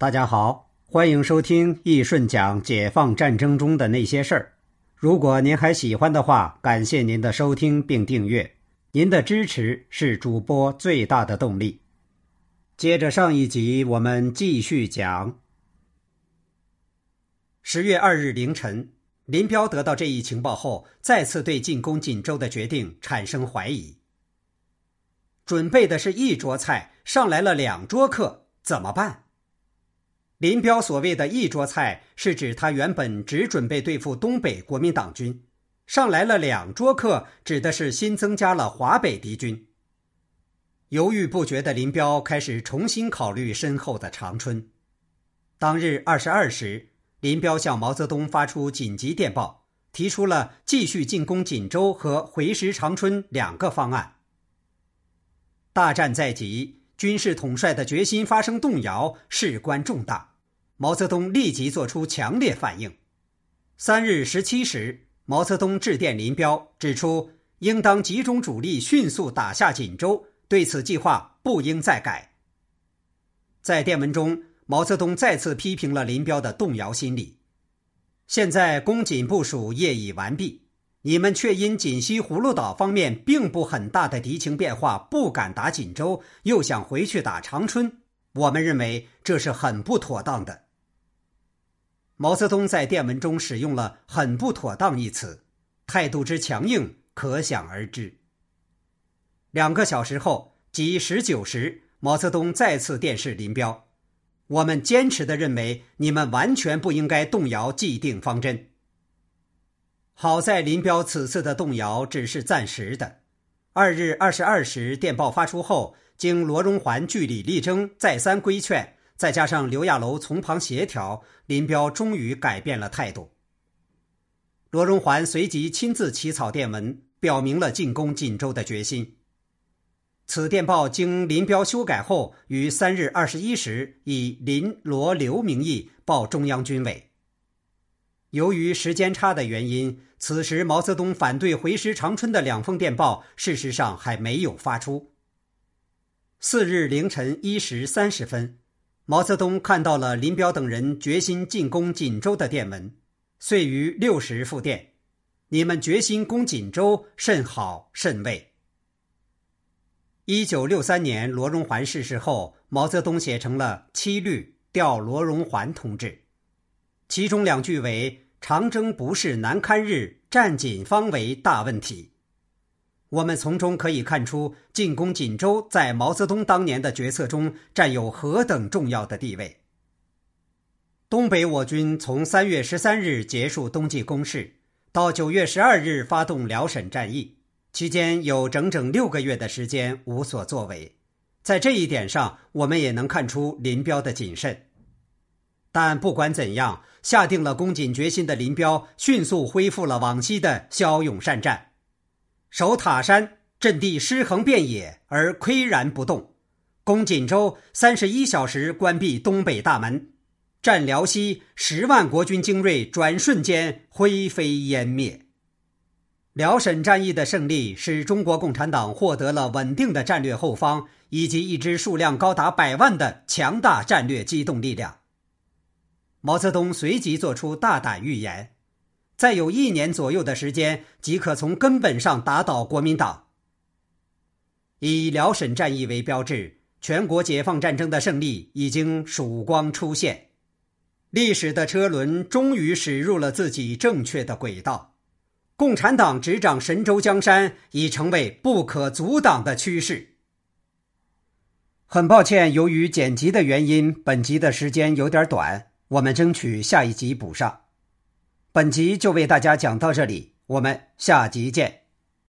大家好，欢迎收听易顺讲解放战争中的那些事儿。如果您还喜欢的话，感谢您的收听并订阅，您的支持是主播最大的动力。接着上一集，我们继续讲。十月二日凌晨，林彪得到这一情报后，再次对进攻锦州的决定产生怀疑。准备的是一桌菜，上来了两桌客，怎么办？林彪所谓的一桌菜，是指他原本只准备对付东北国民党军，上来了两桌客，指的是新增加了华北敌军。犹豫不决的林彪开始重新考虑身后的长春。当日二十二时，林彪向毛泽东发出紧急电报，提出了继续进攻锦州和回师长春两个方案。大战在即。军事统帅的决心发生动摇，事关重大。毛泽东立即作出强烈反应。三日十七时，毛泽东致电林彪，指出应当集中主力，迅速打下锦州，对此计划不应再改。在电文中，毛泽东再次批评了林彪的动摇心理。现在攻锦部署业已完毕。你们却因锦西葫芦岛方面并不很大的敌情变化，不敢打锦州，又想回去打长春。我们认为这是很不妥当的。毛泽东在电文中使用了“很不妥当”一词，态度之强硬可想而知。两个小时后，即十九时，毛泽东再次电示林彪：“我们坚持的认为，你们完全不应该动摇既定方针。”好在林彪此次的动摇只是暂时的。二日二十二时电报发出后，经罗荣桓据理力争，再三规劝，再加上刘亚楼从旁协调，林彪终于改变了态度。罗荣桓随即亲自起草电文，表明了进攻锦州的决心。此电报经林彪修改后，于三日二十一时以林、罗、刘名义报中央军委。由于时间差的原因，此时毛泽东反对回师长春的两封电报，事实上还没有发出。四日凌晨一时三十分，毛泽东看到了林彪等人决心进攻锦州的电文，遂于六时复电：“你们决心攻锦州，甚好甚慰。”一九六三年罗荣桓逝世后，毛泽东写成了七律调罗荣桓同志。其中两句为“长征不是难堪日，战锦方为大问题”。我们从中可以看出，进攻锦州在毛泽东当年的决策中占有何等重要的地位。东北我军从三月十三日结束冬季攻势，到九月十二日发动辽沈战役，期间有整整六个月的时间无所作为。在这一点上，我们也能看出林彪的谨慎。但不管怎样，下定了攻锦决心的林彪迅速恢复了往昔的骁勇善战，守塔山阵地尸横遍野而岿然不动，攻锦州三十一小时关闭东北大门，占辽西十万国军精锐转瞬间灰飞烟灭。辽沈战役的胜利使中国共产党获得了稳定的战略后方以及一支数量高达百万的强大战略机动力量。毛泽东随即做出大胆预言：再有一年左右的时间，即可从根本上打倒国民党。以辽沈战役为标志，全国解放战争的胜利已经曙光出现，历史的车轮终于驶入了自己正确的轨道，共产党执掌神州江山已成为不可阻挡的趋势。很抱歉，由于剪辑的原因，本集的时间有点短。我们争取下一集补上。本集就为大家讲到这里，我们下集见。